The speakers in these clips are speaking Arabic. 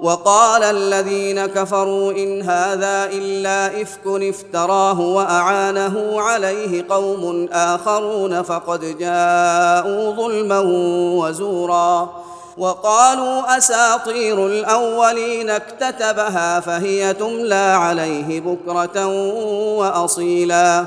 وقال الذين كفروا إن هذا إلا إفك افتراه وأعانه عليه قوم آخرون فقد جاءوا ظلما وزورا وقالوا أساطير الأولين اكتتبها فهي تملى عليه بكرة وأصيلا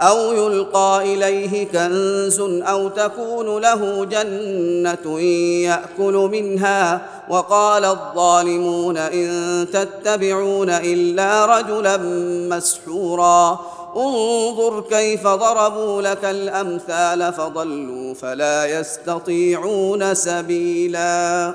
أو يلقى إليه كنز أو تكون له جنة يأكل منها وقال الظالمون إن تتبعون إلا رجلا مسحورا. انظر كيف ضربوا لك الأمثال فضلوا فلا يستطيعون سبيلا.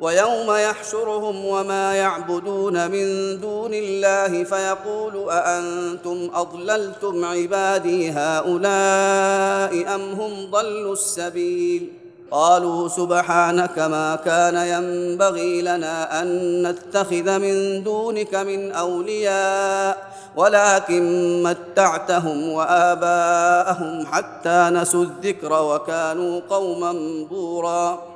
ويوم يحشرهم وما يعبدون من دون الله فيقول أأنتم أضللتم عبادي هؤلاء أم هم ضلوا السبيل؟ قالوا سبحانك ما كان ينبغي لنا أن نتخذ من دونك من أولياء ولكن متعتهم وآباءهم حتى نسوا الذكر وكانوا قوما بورا.